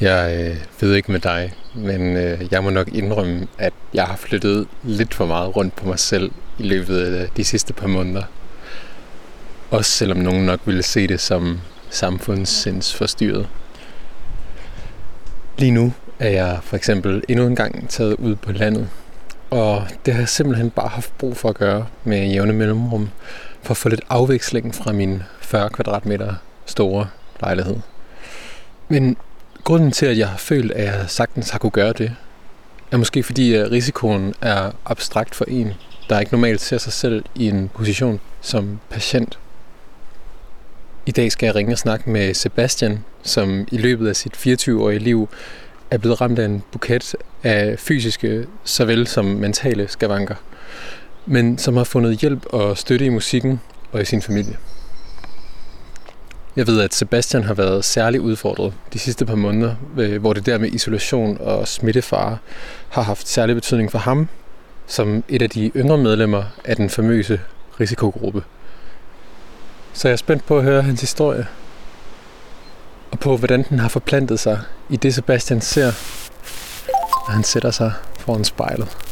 Jeg øh, ved ikke med dig, men øh, jeg må nok indrømme, at jeg har flyttet lidt for meget rundt på mig selv i løbet af øh, de sidste par måneder. Også selvom nogen nok ville se det som samfundssindsforstyrret. Lige nu er jeg for eksempel endnu en gang taget ud på landet, og det har jeg simpelthen bare haft brug for at gøre med jævne mellemrum, for at få lidt afveksling fra min 40 kvadratmeter store lejlighed. Men grunden til, at jeg har følt, at jeg sagtens har kunne gøre det, er måske fordi, at risikoen er abstrakt for en, der ikke normalt ser sig selv i en position som patient. I dag skal jeg ringe og snakke med Sebastian, som i løbet af sit 24-årige liv er blevet ramt af en buket af fysiske såvel som mentale skavanker, men som har fundet hjælp og støtte i musikken og i sin familie. Jeg ved, at Sebastian har været særlig udfordret de sidste par måneder, øh, hvor det der med isolation og smittefare har haft særlig betydning for ham, som et af de yngre medlemmer af den famøse risikogruppe. Så jeg er spændt på at høre hans historie, og på hvordan den har forplantet sig i det Sebastian ser, når han sætter sig foran spejlet.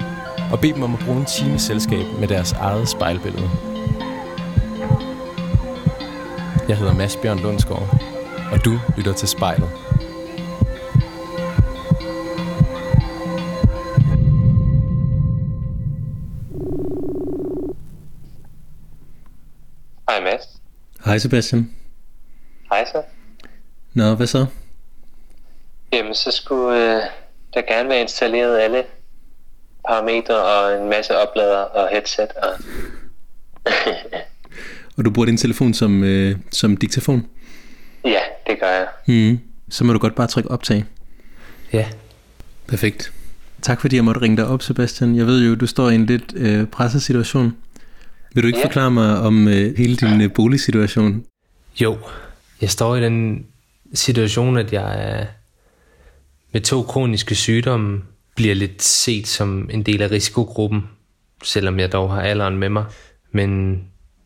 og bede dem om at bruge en time selskab med deres eget spejlbillede. Jeg hedder Mads Bjørn Lundsgaard, og du lytter til spejlet. Hej Mads. Hej Sebastian. Hej så. Nå, hvad så? Jamen, så skulle øh, der gerne være installeret alle parametre og en masse oplader og headset. Og Og du bruger din telefon som, øh, som diktafon? ja, det gør jeg. Mm. Så må du godt bare trykke optag. Ja. Perfekt. Tak fordi jeg måtte ringe dig op, Sebastian. Jeg ved jo, du står i en lidt øh, presset situation. Vil du ikke Ja. forklare mig om øh, hele din øh, boligsituation? Jo, jeg står i den situation, at jeg er med to kroniske sygdomme bliver lidt set som en del af risikogruppen, selvom jeg dog har alderen med mig. Men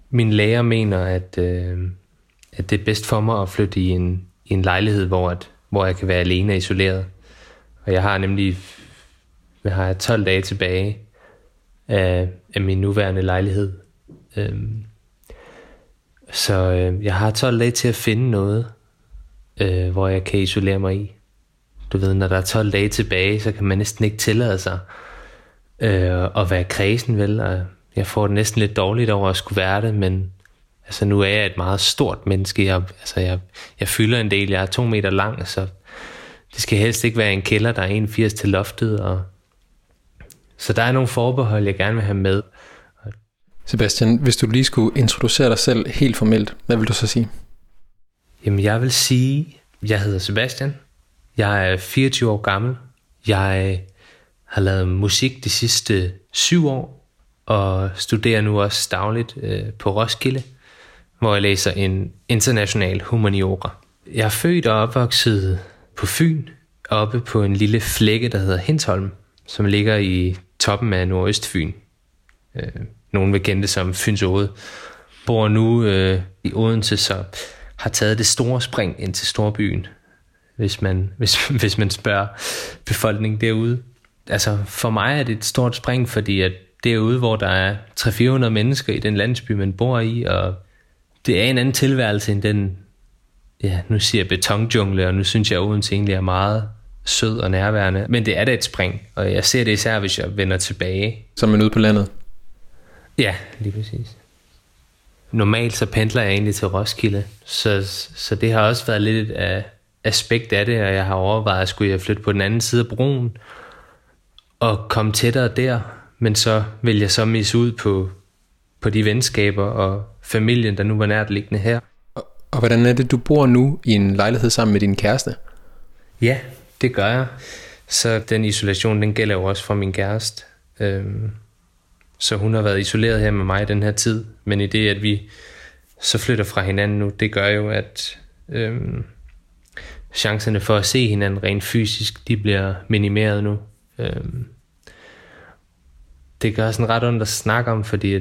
min lærer mener, at, øh, at det er bedst for mig at flytte i en, i en lejlighed, hvor, at, hvor jeg kan være alene og isoleret. Og jeg har nemlig jeg har 12 dage tilbage af, af min nuværende lejlighed. Øh, så øh, jeg har 12 dage til at finde noget, øh, hvor jeg kan isolere mig i. Du ved, når der er 12 dage tilbage, så kan man næsten ikke tillade sig øh, at være kredsen, vel? Og jeg får det næsten lidt dårligt over at skulle være det, men altså, nu er jeg et meget stort menneske. Jeg, altså, jeg, jeg fylder en del, jeg er to meter lang, så det skal helst ikke være en kælder, der er 81 til loftet. Og... Så der er nogle forbehold, jeg gerne vil have med. Sebastian, hvis du lige skulle introducere dig selv helt formelt, hvad vil du så sige? Jamen, jeg vil sige, jeg hedder Sebastian. Jeg er 24 år gammel. Jeg har lavet musik de sidste syv år, og studerer nu også dagligt øh, på Roskilde, hvor jeg læser en international humaniora. Jeg er født og opvokset på Fyn, oppe på en lille flække, der hedder Hintholm, som ligger i toppen af Nordøstfyn. Øh, nogen vil kende det som Fyns Ode. Bor nu øh, i Odense, så har taget det store spring ind til storbyen, hvis man, hvis, hvis man spørger befolkningen derude. Altså for mig er det et stort spring, fordi at derude, hvor der er 300-400 mennesker i den landsby, man bor i, og det er en anden tilværelse end den, ja, nu siger jeg betonjungle, og nu synes jeg, at Odense egentlig er meget sød og nærværende. Men det er da et spring, og jeg ser det især, hvis jeg vender tilbage. Som er ude på landet. Ja, lige præcis. Normalt så pendler jeg egentlig til Roskilde, så, så det har også været lidt et aspekt af det, og jeg har overvejet, at skulle jeg flytte på den anden side af broen og komme tættere der, men så vil jeg så misse ud på, på de venskaber og familien, der nu var nært liggende her. Og, og hvordan er det, du bor nu i en lejlighed sammen med din kæreste? Ja, det gør jeg. Så den isolation, den gælder jo også for min kæreste. Øhm, så hun har været isoleret her med mig den her tid. Men i det, at vi så flytter fra hinanden nu, det gør jo, at øhm, chancerne for at se hinanden rent fysisk, de bliver minimeret nu. Øhm, det gør sådan ret ondt at snakke om, fordi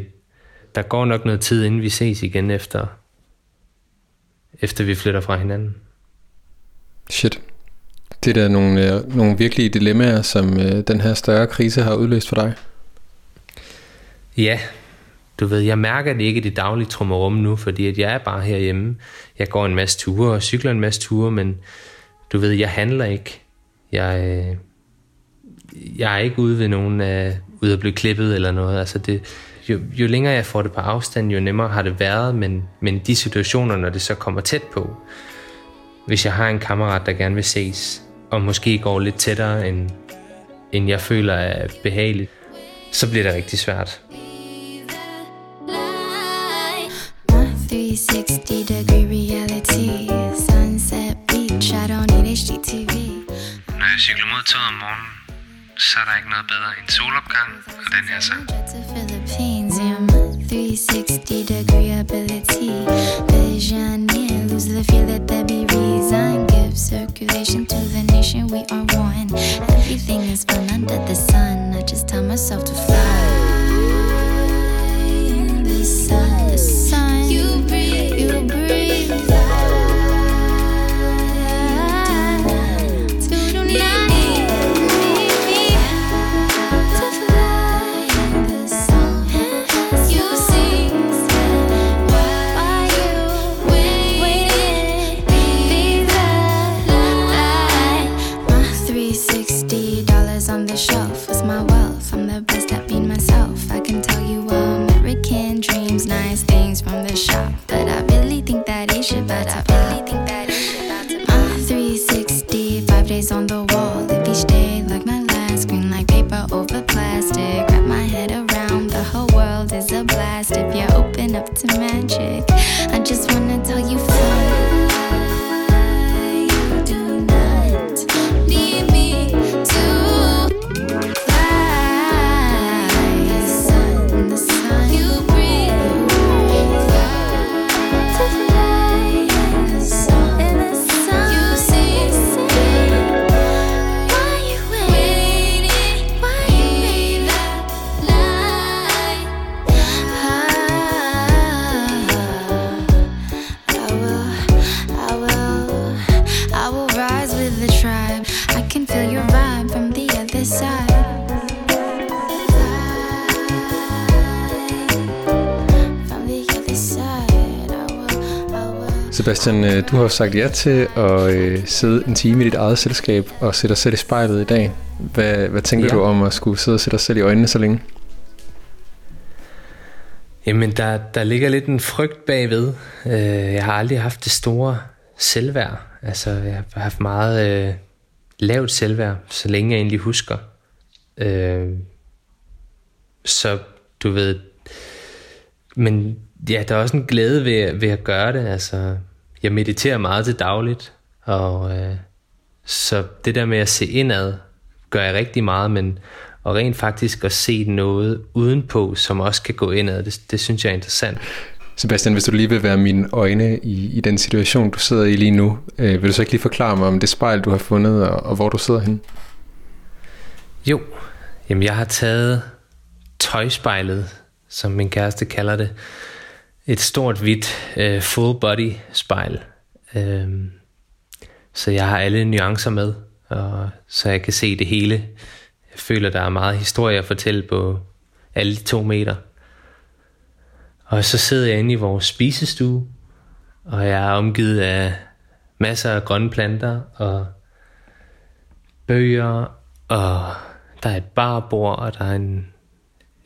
der går nok noget tid, inden vi ses igen efter, efter vi flytter fra hinanden. Shit. Det er da nogle, øh, nogle virkelige dilemmaer, som øh, den her større krise har udløst for dig. Ja, du ved, jeg mærker det ikke i det daglige trummerum nu, fordi at jeg er bare herhjemme. Jeg går en masse ture og cykler en masse ture, men du ved, jeg handler ikke. Jeg, øh, jeg er ikke ude ved nogen, af, ude at blive klippet eller noget. Altså det, jo, jo længere jeg får det på afstand, jo nemmere har det været, men, men de situationer, når det så kommer tæt på, hvis jeg har en kammerat, der gerne vil ses, og måske går lidt tættere, end, end jeg føler er behageligt, så bliver det rigtig svært. 360 degree reality. Sunset beach, I don't need HDTV Når jeg cykler mod toget om morgenen, så er der ikke noget bedre end solopgang og den her sang. 360 degree ability. Vision, yeah, lose the fear that there be reason. Give circulation to the nation, we are one. Everything is fun under the sun. I just tell myself to fly The sun, the sun You breathe, you breathe Sebastian, øh, du har sagt ja til at øh, sidde en time i dit eget selskab og sætte dig selv i spejlet i dag. Hvad, hvad tænker ja. du om at skulle sidde og sætte dig selv i øjnene så længe? Jamen, der, der ligger lidt en frygt bagved. Øh, jeg har aldrig haft det store selvværd. Altså, jeg har haft meget øh, lavt selvværd, så længe jeg egentlig husker. Øh, så du ved... Men ja, der er også en glæde ved, ved at gøre det. Altså, jeg mediterer meget til dagligt, og øh, så det der med at se indad, gør jeg rigtig meget, men og rent faktisk at se noget udenpå, som også kan gå indad, det, det synes jeg er interessant. Sebastian, hvis du lige vil være mine øjne i, i den situation, du sidder i lige nu, øh, vil du så ikke lige forklare mig om det spejl, du har fundet, og, og hvor du sidder henne? Jo, jamen jeg har taget tøjspejlet, som min kæreste kalder det, et stort hvidt øh, full body spejl. Uh, så jeg har alle nuancer med, og så jeg kan se det hele. Jeg føler, der er meget historie at fortælle på alle de to meter. Og så sidder jeg inde i vores spisestue, og jeg er omgivet af masser af grønne planter og bøger, og der er et barbord, og der er en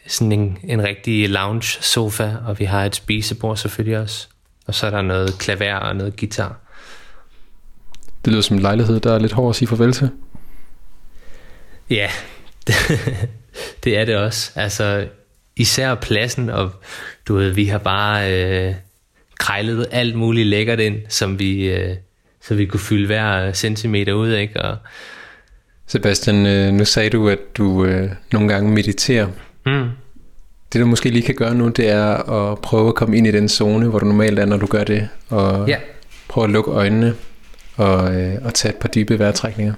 sådan en, en rigtig lounge sofa, og vi har et spisebord selvfølgelig også. Og så er der noget klaver og noget guitar. Det lyder som en lejlighed, der er lidt hård at sige farvel til. Ja, det, er det også. Altså, især pladsen, og du ved, vi har bare øh, krejlet alt muligt lækkert ind, som vi, øh, så vi kunne fylde hver centimeter ud, ikke? Og, Sebastian, øh, nu sagde du, at du øh, nogle gange mediterer. Mm, Det du måske lige kan gøre nu, det er at prøve at komme ind i den zone, hvor du normalt er, når du gør det. Og ja, prøve at lukke øjnene og, øh, og tage et par dybe vejrtrækninger.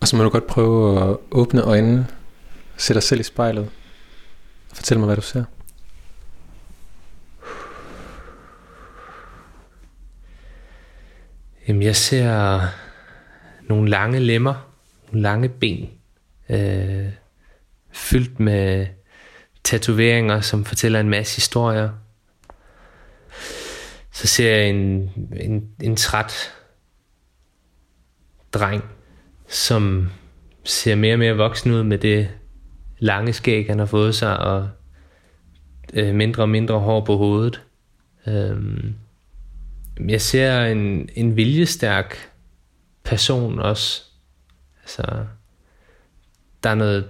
Og så må du godt prøve at åbne øjnene, Se dig selv i spejlet, fortæl mig, hvad du ser. Jamen, jeg ser nogle lange lemmer, nogle lange ben, øh, fyldt med tatoveringer, som fortæller en masse historier. Så ser jeg en, en, en træt dreng, som ser mere og mere voksen ud med det lange skæg, han har fået sig, og øh, mindre og mindre hår på hovedet. Øhm, jeg ser en, en viljestærk person også. Altså, der er noget,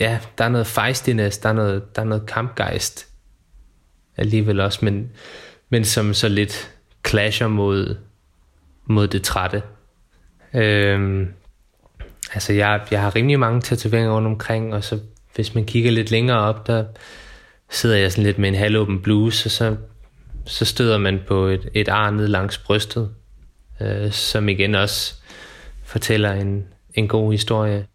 ja, der er noget fejstiness, der er noget, der er noget kampgejst alligevel også, men, men som så lidt clasher mod, mod det trætte. Øhm, altså, jeg, jeg har rimelig mange tatoveringer rundt omkring, og så hvis man kigger lidt længere op, der sidder jeg sådan lidt med en halvåben bluse, og så så støder man på et, et ar ned langs brystet, øh, som igen også fortæller en, en god historie.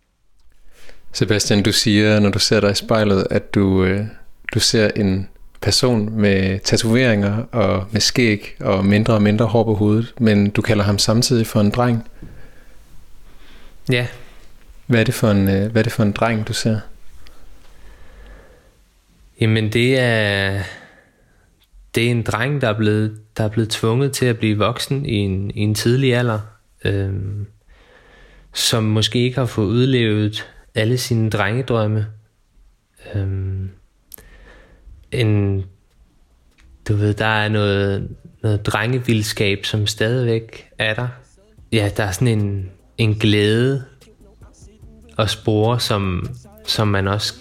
Sebastian, du siger, når du ser dig i spejlet, at du, øh, du ser en person med tatoveringer og med skæg og mindre og mindre hår på hovedet, men du kalder ham samtidig for en dreng. Ja, hvad er det for en, øh, hvad er det for en dreng, du ser? jamen det er, det er en dreng, der er blevet, der er blevet tvunget til at blive voksen i en, i en tidlig alder, øh, som måske ikke har fået udlevet alle sine drengedrømme. Øh, en, du ved, der er noget, noget drengevildskab, som stadigvæk er der. Ja, der er sådan en, en glæde og spore, som, som man også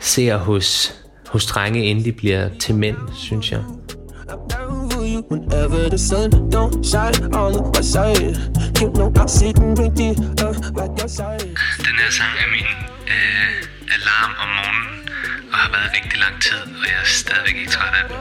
ser hos, hos drenge, inden de bliver til mænd, synes jeg. I'm down for you whenever the sun don't shine on my side. You know I'll sit and drink the uh, by your side. Den her sang er har været rigtig lang tid, og jeg er stadigvæk ikke træt af den.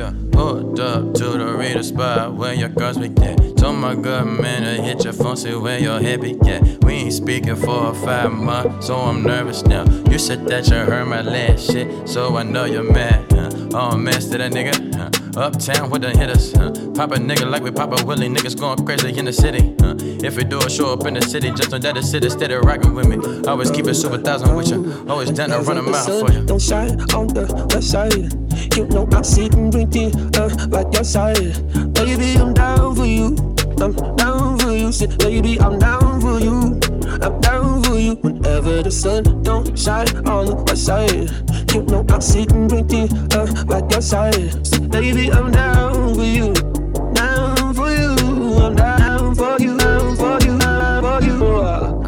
Yeah, pulled up to the reader spot where your girls be at. Told my good man to hit your phone, see where your head be at. We ain't speaking for five months, so I'm nervous now. You said that you heard my last shit, so I know you're mad. Huh? Oh, mess to that nigga. Huh? Uptown with the hitters. Huh? Pop a nigga like we pop a Willie. Niggas going crazy in the city. Huh? If we do a show up in the city, just know that the city steady rocking with me. Always keep it super thousand with you. Always down to run a mile for you. Don't shine on the west side. You know I'll sit and drink the uh, by your side. Baby, I'm down for you. I'm down for you. Say, baby, I'm down for you. I'm down for you whenever the sun don't shine on the west side. You know I'm sitting the uh, by your side. Baby, I'm down for you. Down for you. I'm down for you. Down for you. Down for you.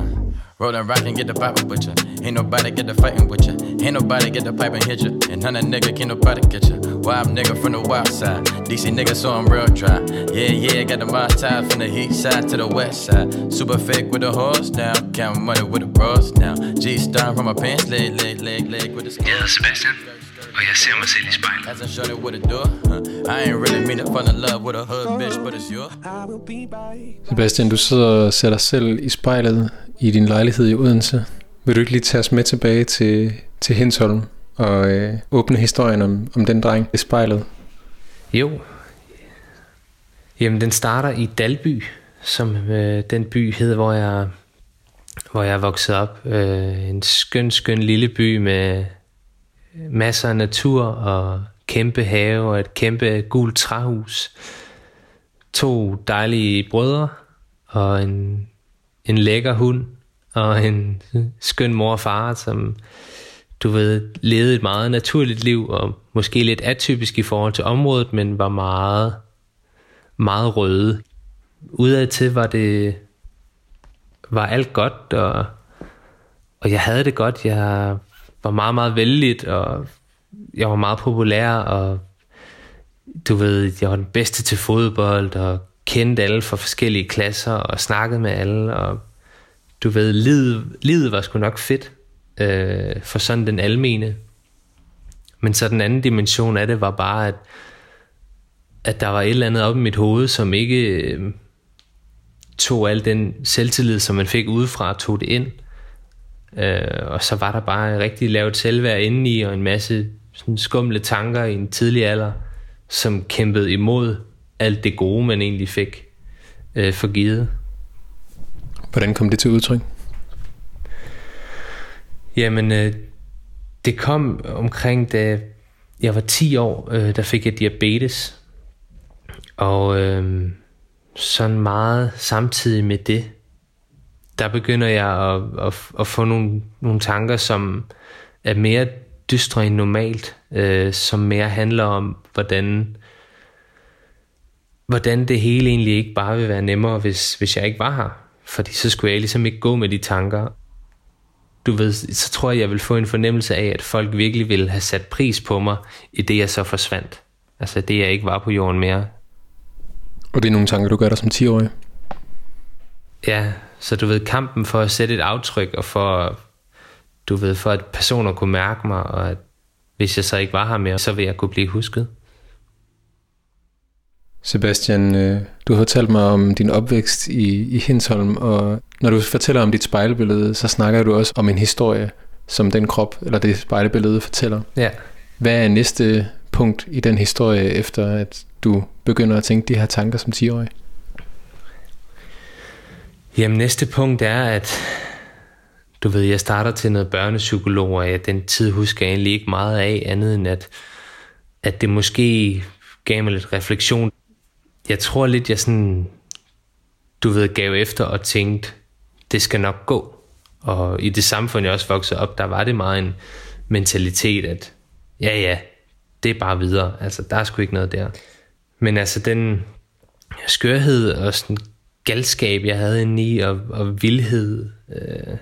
Roll and rock and get the poppin' with ya. Ain't nobody get the fighting with ya. Ain't nobody get the pipe and hit ya. And none of nigga can nobody get ya. Wild nigga from the wild side. DC nigga, so I'm real dry. Yeah, yeah, got the my tie from the east side to the west side. Super fake with the horse down. Count money with the bros down. G star from my pants, leg, leg, leg, leg with the Jeg hedder Sebastian, og jeg ser mig selv i spejlet. I shut it with a door. Huh. I ain't really mean to fall in love with a hood bitch, but it's Sebastian, du sidder og ser dig selv i spejlet i din lejlighed i Odense. Vil du ikke lige tage os med tilbage til, til Hensholm og øh, åbne historien om, om den dreng i spejlet? Jo. Jamen, den starter i Dalby, som øh, den by hedder, hvor jeg, hvor jeg er vokset op. Øh, en skøn, skøn lille by med masser af natur og kæmpe have og et kæmpe gult træhus. To dejlige brødre og en, en lækker hund og en skøn mor og far, som du ved, levede et meget naturligt liv, og måske lidt atypisk i forhold til området, men var meget, meget røde. Udad til var det, var alt godt, og, og jeg havde det godt. Jeg var meget, meget vældigt, og jeg var meget populær, og du ved, jeg var den bedste til fodbold, og kendte alle fra forskellige klasser, og snakkede med alle, og du ved, livet, livet var sgu nok fedt øh, for sådan den almene. Men så den anden dimension af det var bare, at, at der var et eller andet op i mit hoved, som ikke øh, tog al den selvtillid, som man fik udefra, tog det ind. Øh, og så var der bare rigtig lavt selvværd indeni, og en masse sådan skumle tanker i en tidlig alder, som kæmpede imod alt det gode, man egentlig fik øh, forgivet. Hvordan kom det til udtryk? Jamen, øh, det kom omkring, da jeg var 10 år, øh, der fik jeg diabetes. Og øh, sådan meget samtidig med det, der begynder jeg at, at, at få nogle, nogle tanker, som er mere dystre end normalt, øh, som mere handler om, hvordan, hvordan det hele egentlig ikke bare vil være nemmere, hvis, hvis jeg ikke var her. Fordi så skulle jeg ligesom ikke gå med de tanker. Du ved, så tror jeg, jeg vil få en fornemmelse af, at folk virkelig ville have sat pris på mig, i det jeg så forsvandt. Altså det, jeg ikke var på jorden mere. Og det er nogle tanker, du gør dig som 10-årig? Ja, så du ved, kampen for at sætte et aftryk, og for, du ved, for at personer kunne mærke mig, og at hvis jeg så ikke var her mere, så ville jeg kunne blive husket. Sebastian, øh, du har fortalt mig om din opvækst i, i Hinsholm, og når du fortæller om dit spejlbillede, så snakker du også om en historie, som den krop, eller det spejlbillede fortæller. Ja. Hvad er næste punkt i den historie, efter at du begynder at tænke de her tanker som 10-årig? Jamen næste punkt er, at du ved, jeg starter til noget børnepsykolog, og jeg, den tid husker jeg egentlig ikke meget af, andet end at, at det måske gav mig lidt refleksion. Jeg tror lidt, jeg sådan, du ved, gav efter og tænkte, det skal nok gå. Og i det samfund, jeg også voksede op, der var det meget en mentalitet, at ja, ja, det er bare videre. Altså, der er sgu ikke noget der. Men altså, den skørhed og sådan galskab, jeg havde inde i, og, og vildhed, øh,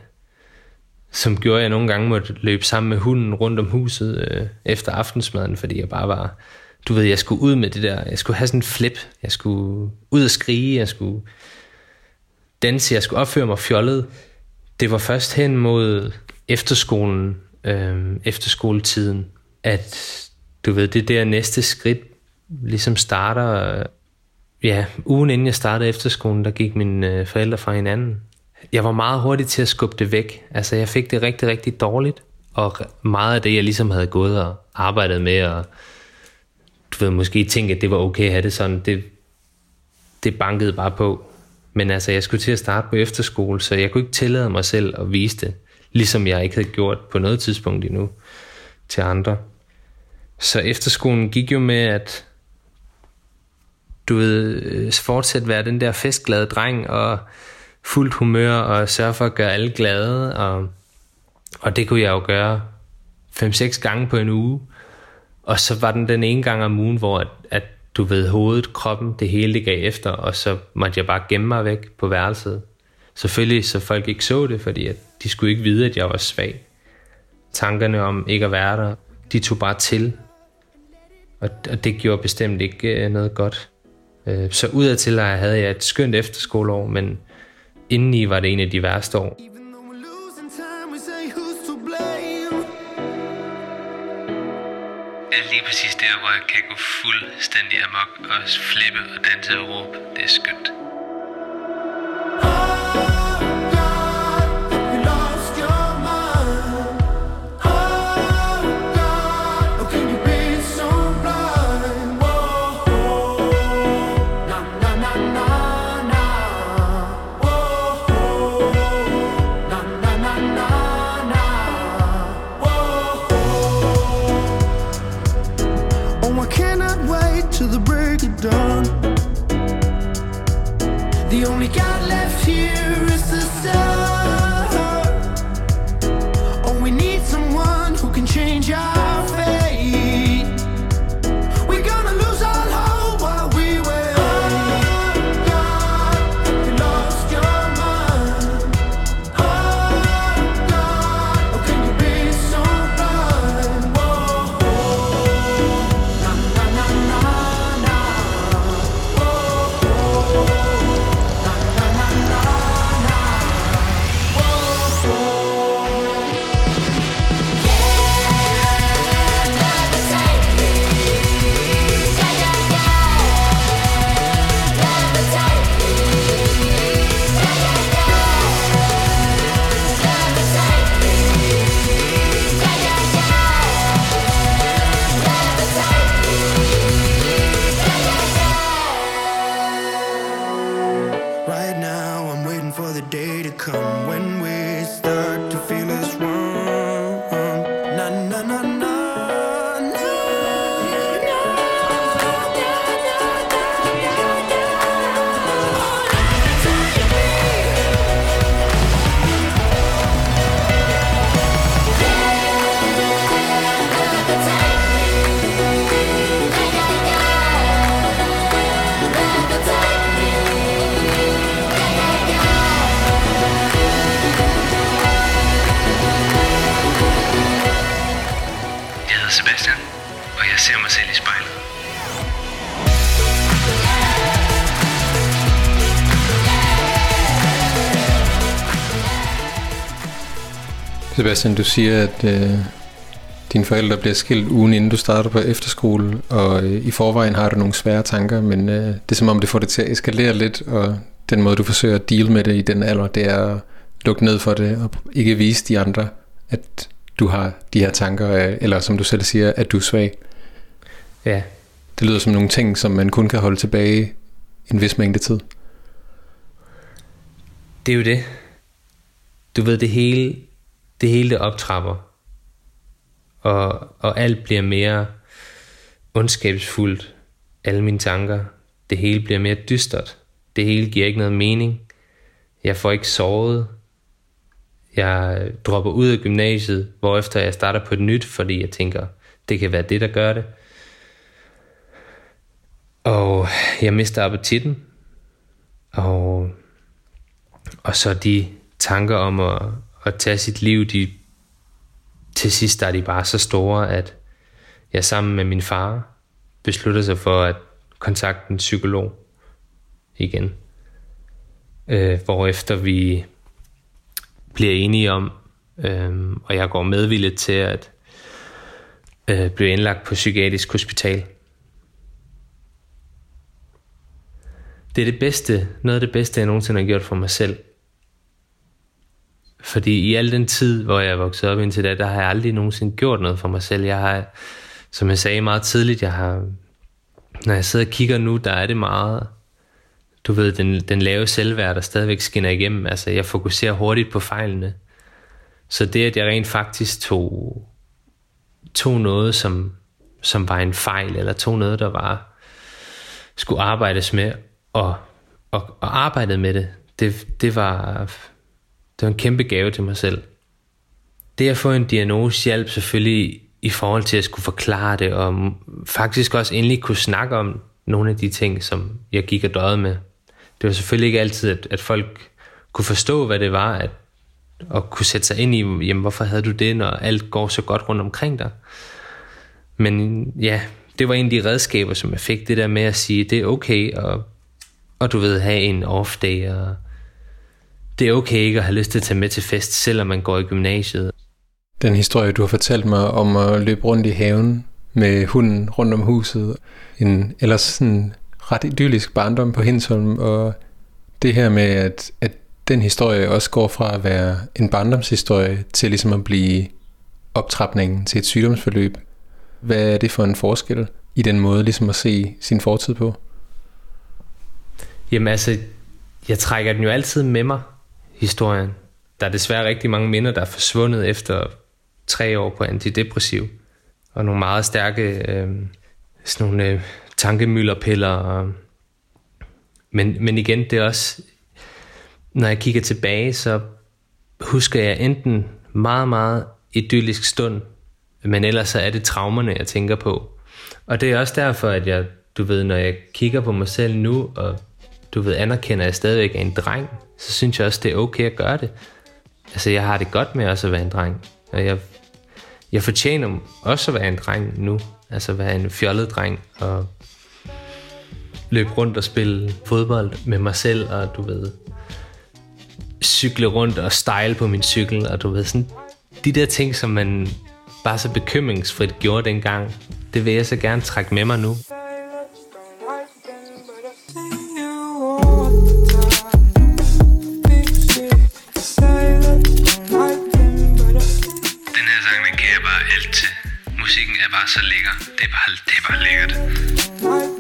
som gjorde, at jeg nogle gange måtte løbe sammen med hunden rundt om huset øh, efter aftensmaden, fordi jeg bare var, du ved, jeg skulle ud med det der, jeg skulle have sådan en flip, jeg skulle ud og skrige, jeg skulle danse, jeg skulle opføre mig fjollet. Det var først hen mod efterskolen, øh, efterskoletiden, at du ved, det der næste skridt ligesom starter, øh, ja, ugen inden jeg startede efterskolen, der gik mine øh, forældre fra hinanden. Jeg var meget hurtig til at skubbe det væk. Altså, jeg fik det rigtig, rigtig dårligt. Og meget af det, jeg ligesom havde gået og arbejdet med, og du ved, måske tænke, at det var okay at have det sådan, det, det bankede bare på. Men altså, jeg skulle til at starte på efterskole, så jeg kunne ikke tillade mig selv at vise det, ligesom jeg ikke havde gjort på noget tidspunkt endnu til andre. Så efterskolen gik jo med, at du ved, øh, fortsætte være den der festglade dreng, og fuldt humør, og sørge for at gøre alle glade, og, og det kunne jeg jo gøre 5-6 gange på en uge. Og så var den den ene gang om ugen, hvor at, at du ved, hovedet, kroppen, det hele det gav efter, og så måtte jeg bare gemme mig væk på værelset. Selvfølgelig, så folk ikke så det, fordi at de skulle ikke vide, at jeg var svag. Tankerne om ikke at være der, de tog bare til. Og, og det gjorde bestemt ikke øh, noget godt. Øh, så udadtil havde jeg et skønt efterskoleår, men indeni var det en af de værste år. Er lige præcis der, hvor jeg kan gå fuldstændig amok og flippe og danse og råbe. Det er skønt. Sebastian, du siger, at øh, dine forældre bliver skilt ugen inden du starter på efterskole, og øh, i forvejen har du nogle svære tanker, men øh, det er som om det får det til at eskalere lidt, og den måde du forsøger at deal med det i den alder, det er at lukke ned for det, og ikke vise de andre, at du har de her tanker, øh, eller som du selv siger, at du er svag. Ja, Det lyder som nogle ting, som man kun kan holde tilbage en vis mængde tid. det er jo det. Du ved, det hele, det hele det optrapper. Og, og alt bliver mere ondskabsfuldt. Alle mine tanker. Det hele bliver mere dystert. Det hele giver ikke noget mening. Jeg får ikke sovet. Jeg dropper ud af gymnasiet, hvorefter jeg starter på et nyt, fordi jeg tænker, det kan være det, der gør det. Og jeg mister appetitten. Og, og så de tanker om at, at tage sit liv, de, til sidst er de bare så store, at jeg sammen med min far beslutter sig for at kontakte en psykolog igen. Øh, hvorefter vi bliver enige om, øh, og jeg går medvilligt til at øh, blive indlagt på psykiatrisk hospital. Det er det bedste, noget af det bedste, jeg nogensinde har gjort for mig selv. Fordi i al den tid, hvor jeg voksede op indtil da, der har jeg aldrig nogensinde gjort noget for mig selv. Jeg har, som jeg sagde meget tidligt, jeg har, når jeg sidder og kigger nu, der er det meget, du ved, den, den lave selvværd, der stadigvæk skinner igennem. Altså, jeg fokuserer hurtigt på fejlene. Så det, at jeg rent faktisk tog, tog noget, som, som var en fejl, eller tog noget, der var, skulle arbejdes med, og, og, og arbejdede med det, det, det var, det var en kæmpe gave til mig selv. Det at få en diagnose hjalp selvfølgelig i forhold til at skulle forklare det, og faktisk også endelig kunne snakke om nogle af de ting, som jeg gik og døde med. Det var selvfølgelig ikke altid, at, at folk kunne forstå, hvad det var, at, og kunne sætte sig ind i, jamen, hvorfor havde du det, når alt går så godt rundt omkring dig. Men ja, det var en af de redskaber, som jeg fik, det der med at sige, det er okay, og, og du ved, have en off day, og det er okay ikke at have lyst til at tage med til fest, selvom man går i gymnasiet. Den historie, du har fortalt mig om at løbe rundt i haven med hunden rundt om huset, en ellers sådan ret idyllisk barndom på Hinsholm, og det her med, at, at den historie også går fra at være en barndomshistorie til ligesom at blive optrapningen til et sygdomsforløb. Hvad er det for en forskel i den måde ligesom at se sin fortid på? Jamen altså, jeg trækker den jo altid med mig, historien. Der er desværre rigtig mange minder, der er forsvundet efter tre år på antidepressiv. Og nogle meget stærke øh, sådan nogle, øh, tankemylderpiller. Og... Men, men igen, det er også, når jeg kigger tilbage, så husker jeg enten meget, meget idyllisk stund, men ellers så er det traumerne, jeg tænker på. Og det er også derfor, at jeg, du ved, når jeg kigger på mig selv nu, og du ved, anerkender, at jeg stadigvæk er en dreng, så synes jeg også, det er okay at gøre det. Altså, jeg har det godt med også at være en dreng. Og jeg, jeg fortjener også at være en dreng nu. Altså, være en fjollet dreng og løbe rundt og spille fodbold med mig selv, og du ved, cykle rundt og style på min cykel, og du ved, sådan de der ting, som man bare så bekymringsfrit gjorde dengang, det vil jeg så gerne trække med mig nu. Musikken er bare så lækker. Det er bare, det er bare lækkert.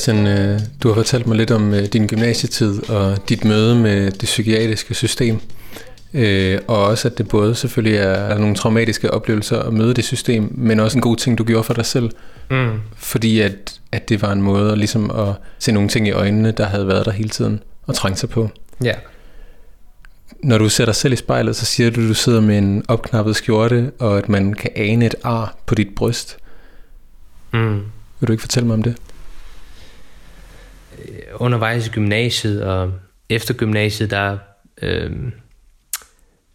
Sebastian, øh, du har fortalt mig lidt om øh, din gymnasietid og dit møde med det psykiatriske system. Øh, og også at det både selvfølgelig er nogle traumatiske oplevelser at møde det system, men også en god ting, du gjorde for dig selv. Mm. Fordi at, at det var en måde ligesom at se nogle ting i øjnene, der havde været der hele tiden og trængt sig på. Ja. Når du ser dig selv i spejlet, så siger du, at du sidder med en opknappet skjorte, og at man kan ane et ar på dit bryst. Mm. Vil du ikke fortælle mig om det? Undervejs i gymnasiet og efter gymnasiet, der øh,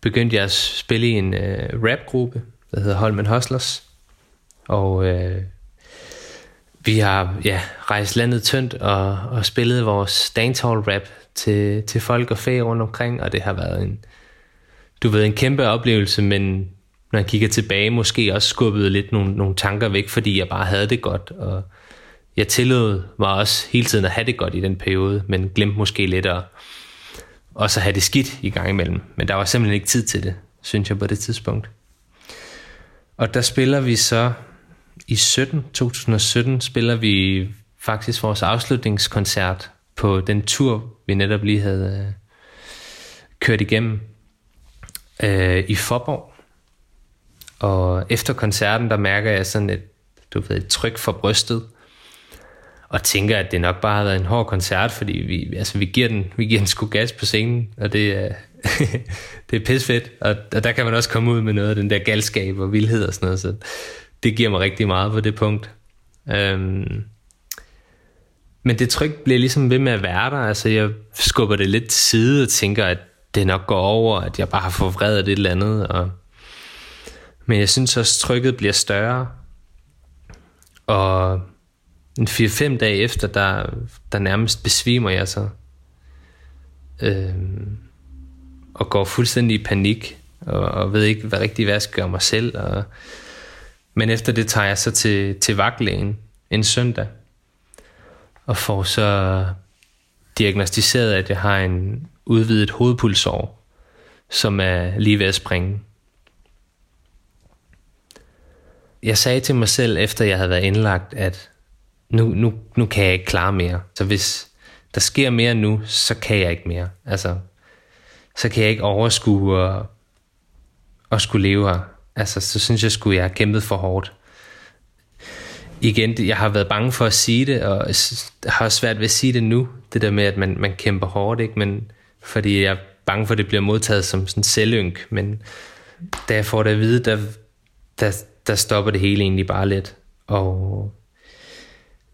begyndte jeg at spille i en øh, rapgruppe, der hedder Holmen Hustlers. Og øh, vi har ja, rejst landet tyndt og, og spillet vores dancehall rap til, til folk og fag rundt omkring, og det har været en, du ved, en kæmpe oplevelse, men når jeg kigger tilbage, måske også skubbet lidt nogle, nogle tanker væk, fordi jeg bare havde det godt, og jeg tillod mig også hele tiden at have det godt i den periode, men glemte måske lidt at også have det skidt i gang imellem. Men der var simpelthen ikke tid til det, synes jeg på det tidspunkt. Og der spiller vi så i 17, 2017 spiller vi faktisk vores afslutningskoncert på den tur, vi netop lige havde øh, kørt igennem øh, i Forborg. Og efter koncerten, der mærker jeg sådan et, du ved, et tryk for brystet, og tænker, at det nok bare har været en hård koncert, fordi vi, altså, vi, giver, den, vi giver den sgu gas på scenen, og det er, det er pissfedt, og, og der kan man også komme ud med noget af den der galskab og vildhed og sådan noget, så det giver mig rigtig meget på det punkt. Øhm, men det tryk bliver ligesom ved med at være der, altså jeg skubber det lidt til side og tænker, at det nok går over, at jeg bare har forvredet et eller andet, og men jeg synes også, at trykket bliver større, og en 4-5 dage efter, der, der nærmest besvimer jeg så. Øh, og går fuldstændig i panik, og, og ved ikke, hvad rigtig hvad jeg skal gøre mig selv. Og, men efter det tager jeg så til, til vagtlægen en søndag, og får så diagnostiseret, at jeg har en udvidet hovedpulsår, som er lige ved at springe. Jeg sagde til mig selv, efter jeg havde været indlagt, at nu, nu, nu kan jeg ikke klare mere. Så hvis der sker mere nu, så kan jeg ikke mere. Altså, så kan jeg ikke overskue og, og skulle leve her. Altså, så synes jeg skulle jeg har kæmpet for hårdt. Igen, jeg har været bange for at sige det, og har svært ved at sige det nu. Det der med, at man, man kæmper hårdt, ikke? Men, fordi jeg er bange for, at det bliver modtaget som sådan selvynk. Men da jeg får det at vide, der, der, der stopper det hele egentlig bare lidt. Og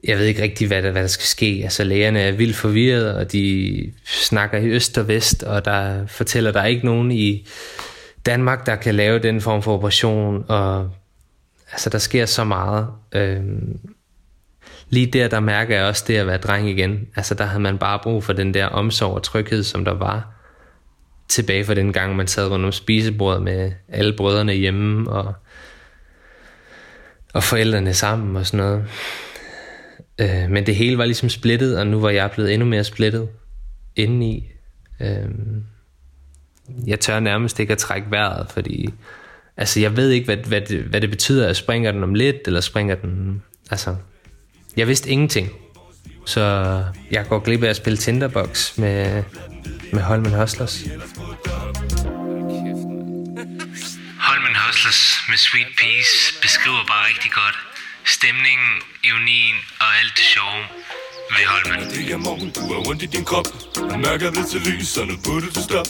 jeg ved ikke rigtig, hvad der, hvad der skal ske. Altså lægerne er vildt forvirret, og de snakker i øst og vest, og der fortæller der ikke nogen i Danmark, der kan lave den form for operation, og altså der sker så meget. Øhm, lige der, der mærker jeg også det at være dreng igen. Altså der havde man bare brug for den der omsorg og tryghed, som der var tilbage fra den gang, man sad rundt om spisebordet med alle brødrene hjemme, og, og forældrene sammen og sådan noget. Øh, men det hele var ligesom splittet, og nu var jeg blevet endnu mere splittet indeni. Øh, jeg tør nærmest ikke at trække vejret, fordi altså, jeg ved ikke, hvad, hvad, det, hvad det betyder, at springer den om lidt, eller springer den... Altså, jeg vidste ingenting. Så jeg går glip af at spille Tinderbox med, med Holmen Hustlers. Holmen Hustlers med Sweet Peas beskriver bare rigtig godt stemningen, ironien og alt det sjove ved Holmen. Det er morgen, du er rundt i din krop. Mørk er blevet til lys, og nu burde du stop.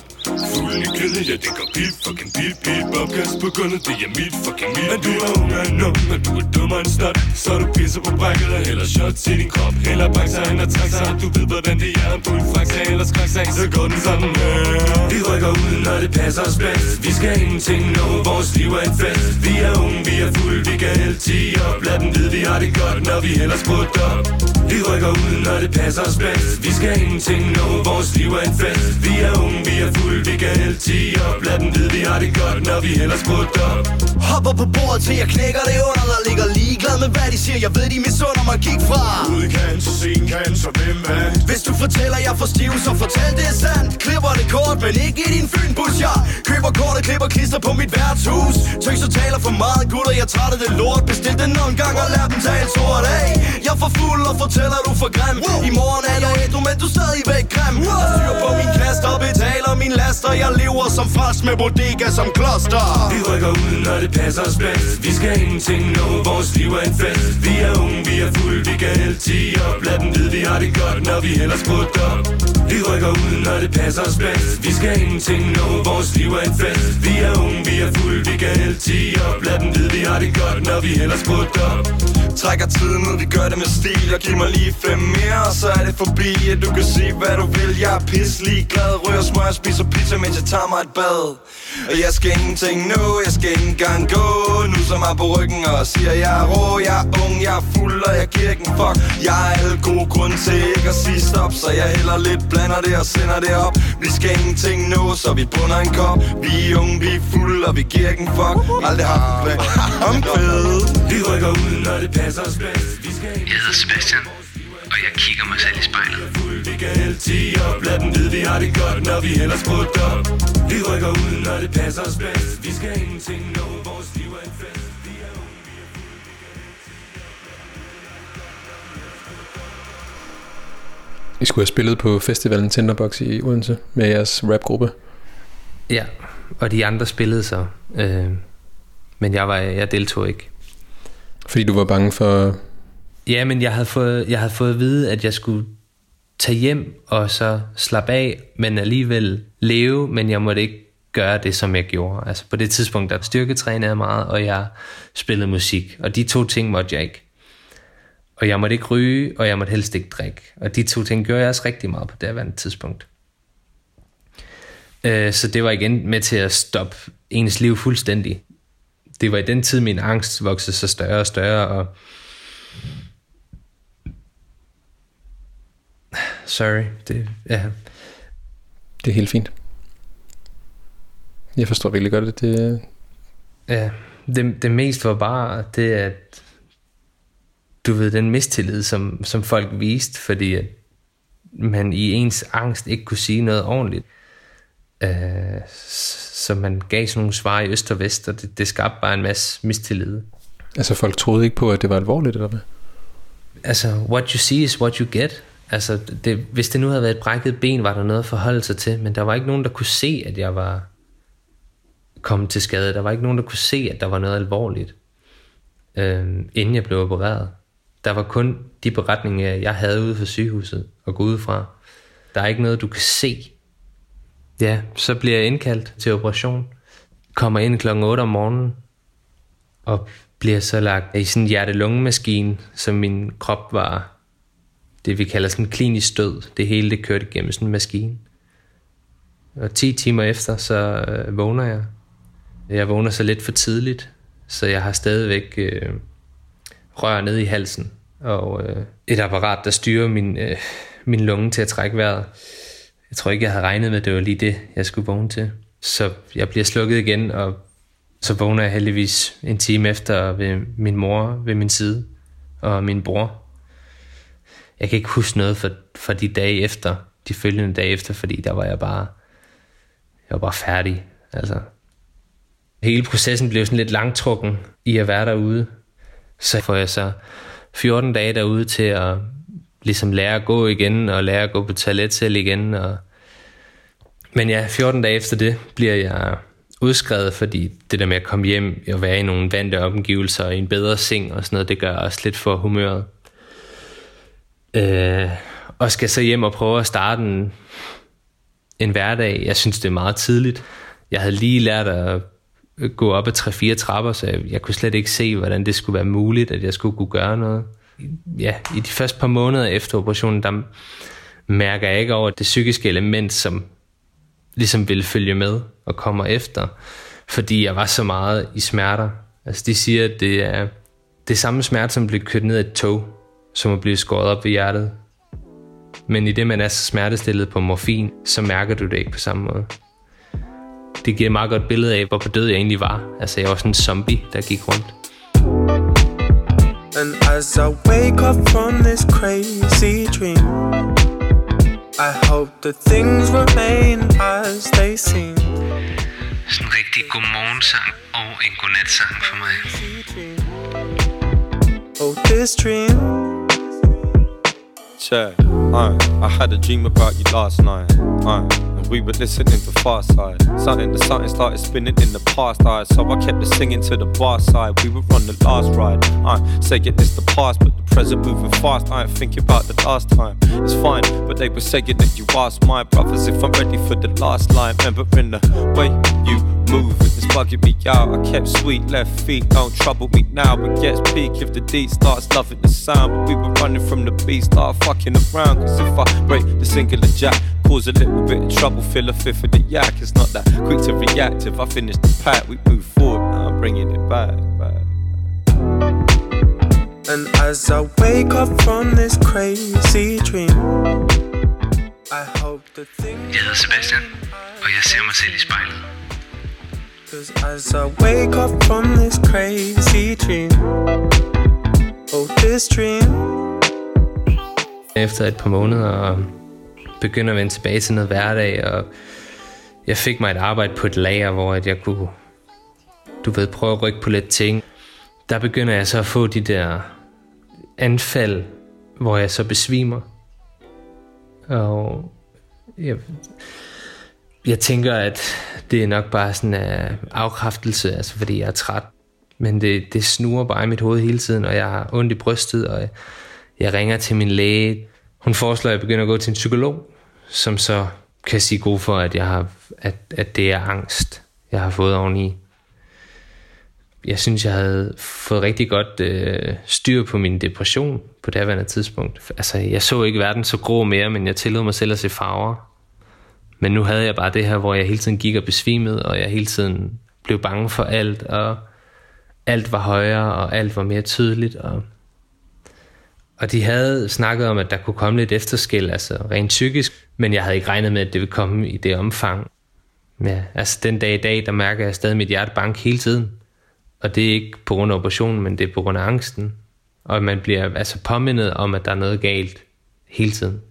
Fuglen i kæden, ja det går pip, fucking pip, pip Opkast på gulvet, det er mit fucking mit Men du er ung og nu, men du er dummere end snot Så du pisser på brækket og hælder shots i din krop. Hælder bakser sig ind og træk sig Du ved hvordan det er, På en bullfrax eller skræk Så går den sådan her. Vi rykker ud, når det passer os bedst. Vi skal ingenting nå, vores liv er et fest. Vi er unge, vi er fulde, vi kan hælde 10 op. Lad dem vide, vi har det godt, når vi hælder sprudt op. Vi rykker ud, når det passer os bedst. Vi skal ingenting nå, vores liv er et fest. Vi er unge, vi er fuld, vi kan 10 op. Lad dem vide, vi har det godt, når vi hælder sprudt op. Hopper på bordet til jeg knækker det under Der ligger ligeglad med hvad de siger. Jeg ved de misunder mig. Gik fra. Ud kan, så sen kan, så hvem er? Fortæller, jeg får stiv, så fortæl det er sandt. Klipper det kort, men ikke i din fynbus Jeg køber kort og klipper klister på mit værtshus. Tøs og taler for meget, gutter, jeg træt af det lort. Bestil den nogle gange og lær dem tale sort af. Jeg får fuld og fortæller, du for grim. I morgen er jeg ædru, men du stadigvæk grim. Har styr på min kaster, betaler min laster. Jeg lever som fars med bodega som kloster. Vi rykker ud, når det passer os bedst. Vi skal ingenting nå, vores liv er en fest. Vi er unge, vi er fuld, vi kan 10 op. Lad dem vide, vi har det godt, når vi hælder sprudt op. Vi rykker ud, når det passer os bedst. Vi skal ingenting nå, vores liv er en fest. Vi er unge, vi er fuld, vi kan 10 op. Lad dem vide, vi har det godt, når vi hælder sprudt op Trækker tiden ud, vi gør det med stil Og giv mig lige fem mere, og så er det forbi du kan sige hvad du vil, jeg er pisselig glad Rører smør og spiser pizza, mens jeg tager mig et bad. Og jeg skal ingenting nu, jeg skal ikke engang gå. Nu som er på ryggen og siger jeg er rå. Jeg er ung, jeg er fuld, og jeg giver ikke en fuck. Jeg har alle gode grunde til ikke at sige stop Så jeg hælder lidt, blander det og sender det op. Vi skal ingenting nu, så vi bunder en kop. Vi er unge, vi er fulde, og vi giver ikke en fuck. Aldrig det har om kvædet Vi rykker ud, når det passer os bedst Vi skal Jeg hedder Sebastian, og jeg kigger mig selv i spejlet. vi kan hælde 10 op Lad dem vide, vi har det godt, når vi hælder sprudt op Vi rykker ud, når det passer os bedst Vi skal ingenting nå, vores liv er en fest I skulle have spillet på festivalen Tinderbox i Odense med jeres rapgruppe. Ja, og de andre spillede så. Øh, men jeg, var, jeg deltog ikke. Fordi du var bange for... Ja, men jeg havde, fået, jeg havde fået at vide, at jeg skulle tage hjem og så slappe af, men alligevel leve, men jeg måtte ikke gøre det, som jeg gjorde. Altså på det tidspunkt, der styrketrænede jeg meget, og jeg spillede musik, og de to ting måtte jeg ikke. Og jeg måtte ikke ryge, og jeg måtte helst ikke drikke. Og de to ting gjorde jeg også rigtig meget på det her tidspunkt. Øh, så det var igen med til at stoppe ens liv fuldstændig. Det var i den tid, min angst voksede så større og større, og Sorry, det, ja. Det er helt fint. Jeg forstår virkelig godt, at det... Ja, det, det mest var bare det, at du ved, den mistillid, som, som folk viste, fordi at man i ens angst ikke kunne sige noget ordentligt. Øh, så man gav sådan nogle svar i øst og vest, og det, det skabte bare en masse mistillid. Altså folk troede ikke på, at det var alvorligt, eller hvad? Altså, what you see is what you get. Altså, det, hvis det nu havde været et brækket ben, var der noget at forholde sig til, men der var ikke nogen, der kunne se, at jeg var kommet til skade. Der var ikke nogen, der kunne se, at der var noget alvorligt, øh, inden jeg blev opereret. Der var kun de beretninger, jeg havde ude for sygehuset og gå ud fra. Der er ikke noget, du kan se. Ja, så bliver jeg indkaldt til operation. Kommer ind klokken 8 om morgenen, og bliver så lagt i sådan en hjerte-lunge-maskine, som min krop var det, vi kalder sådan en klinisk død. Det hele det kørte igennem sådan en maskine. Og 10 timer efter, så øh, vågner jeg. Jeg vågner så lidt for tidligt, så jeg har stadigvæk øh, rør ned i halsen, og øh, et apparat, der styrer min, øh, min lunge til at trække vejret. Jeg tror ikke, jeg havde regnet med, at det var lige det, jeg skulle vågne til. Så jeg bliver slukket igen, og så vågner jeg heldigvis en time efter ved min mor ved min side, og min bror. Jeg kan ikke huske noget for, for de dage efter, de følgende dage efter, fordi der var jeg bare, jeg var bare færdig. Altså, hele processen blev sådan lidt langtrukken i at være derude. Så får jeg så 14 dage derude til at ligesom lære at gå igen, og lære at gå på toilet selv igen. Og... Men ja, 14 dage efter det bliver jeg udskrevet, fordi det der med at komme hjem og være i nogle vante omgivelser og i en bedre seng og sådan noget, det gør også lidt for humøret. Øh, og skal så hjem og prøve at starte en, en hverdag. Jeg synes, det er meget tidligt. Jeg havde lige lært at gå op ad 3-4 trapper, så jeg, jeg kunne slet ikke se, hvordan det skulle være muligt, at jeg skulle kunne gøre noget. Ja, i de første par måneder efter operationen, der mærker jeg ikke over det psykiske element, som ligesom ville følge med og kommer efter, fordi jeg var så meget i smerter. Altså de siger, at det er det er samme smerte, som at blive kørt ned af et tog, som at blive skåret op ved hjertet. Men i det, man er så smertestillet på morfin, så mærker du det ikke på samme måde. Det giver et meget godt billede af, hvor på død jeg egentlig var. Altså, jeg var sådan en zombie, der gik rundt. And as I wake up from this crazy dream, I hope that things remain as they seem. Sådan en rigtig godmorgensang og en godnatsang for mig. Oh, this dream. Check. Uh, I had a dream about you last night. Uh, and we were listening to Far Side. Something, the something started spinning in the past eye. So I kept the singing to the bar side. We were on the last ride. Uh, saying it's the past, but the present moving fast. I ain't thinking about the last time. It's fine, but they were saying that you asked my brothers if I'm ready for the last line. Remembering the way you move, it's bugging me out. I kept sweet left feet, don't trouble me now. It gets peak if the D starts loving the sound. But we were running from the beat, start fucking around. Cause if I break the singular jack, cause a little bit of trouble, fill a fifth of the yak. It's not that quick to react. If I finish the pack, we move forward. Now I'm bringing it back, back. And as I wake up from this crazy dream, I hope the things. Jeg hedder Sebastian, og jeg ser mig selv i spejlet. Cause as I wake up from this crazy dream, oh, this dream. Efter et par måneder begynde begynder at vende tilbage til noget hverdag, og jeg fik mig et arbejde på et lager, hvor at jeg kunne, du ved, prøve at rykke på lidt ting. Der begynder jeg så at få de der anfald, hvor jeg så besvimer. Og jeg, jeg tænker, at det er nok bare sådan en afkræftelse, altså fordi jeg er træt. Men det, det snurrer bare i mit hoved hele tiden, og jeg har ondt i brystet, og jeg, jeg ringer til min læge. Hun foreslår, at jeg begynder at gå til en psykolog, som så kan sige god for, at, jeg har, at, at det er angst, jeg har fået oveni. Jeg synes, jeg havde fået rigtig godt øh, styr på min depression på det her tidspunkt. Altså, jeg så ikke verden så grå mere, men jeg tillod mig selv at se farver. Men nu havde jeg bare det her, hvor jeg hele tiden gik og besvimede, og jeg hele tiden blev bange for alt, og alt var højere, og alt var mere tydeligt. Og, og de havde snakket om, at der kunne komme lidt efterskæld, altså rent psykisk, men jeg havde ikke regnet med, at det ville komme i det omfang. Ja, altså den dag i dag, der mærker jeg stadig mit hjerte bank hele tiden. Og det er ikke på grund af operationen, men det er på grund af angsten. Og man bliver altså påmindet om, at der er noget galt hele tiden.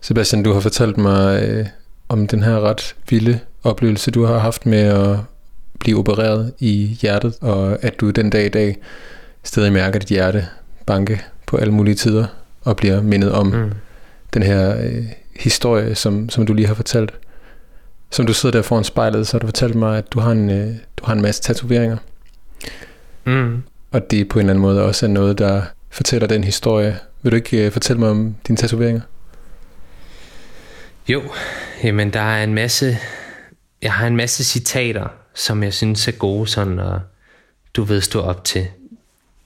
Sebastian, du har fortalt mig øh, om den her ret vilde oplevelse, du har haft med at blive opereret i hjertet, og at du den dag i dag stadig mærker dit hjerte banke på alle mulige tider, og bliver mindet om mm. den her øh, historie, som, som du lige har fortalt. Som du sidder der foran spejlet, så har du fortalt mig, at du har en, øh, du har en masse tatoveringer. Mm. Og det på en eller anden måde også er noget, der fortæller den historie. Vil du ikke øh, fortælle mig om dine tatoveringer? Jo, jamen der er en masse, jeg har en masse citater, som jeg synes er gode sådan, og du ved stå op til.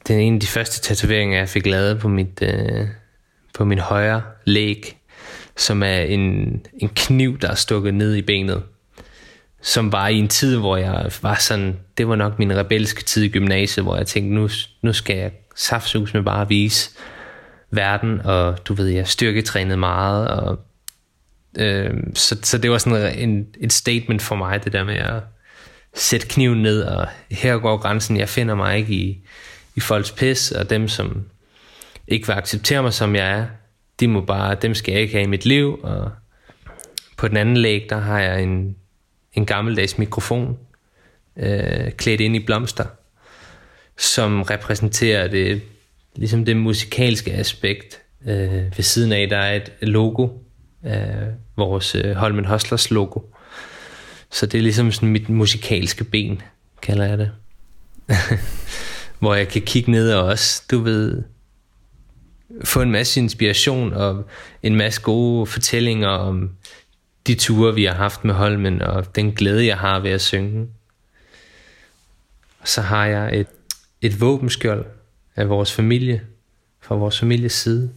Den ene af de første tatoveringer, jeg fik lavet på, mit, øh, på min højre læg, som er en, en kniv, der er stukket ned i benet. Som var i en tid, hvor jeg var sådan, det var nok min rebelske tid i gymnasiet, hvor jeg tænkte, nu, nu skal jeg saftsus med bare vise verden, og du ved, jeg styrketrænede meget, og øh, så, så det var sådan en, et statement for mig, det der med at sætte kniven ned, og her går grænsen, jeg finder mig ikke i, i folks pis, og dem, som ikke vil acceptere mig, som jeg er, de må bare, dem skal jeg ikke have i mit liv, og på den anden læg, der har jeg en, en gammeldags mikrofon, øh, klædt ind i blomster, som repræsenterer det, ligesom det musikalske aspekt. Øh, ved siden af, der er et logo, øh, vores øh, Holmen Hostlers logo. Så det er ligesom sådan mit musikalske ben, kalder jeg det. Hvor jeg kan kigge ned og også, du ved, få en masse inspiration og en masse gode fortællinger om de ture, vi har haft med Holmen, og den glæde, jeg har ved at synge. Og så har jeg et, et våbenskjold af vores familie, fra vores families side,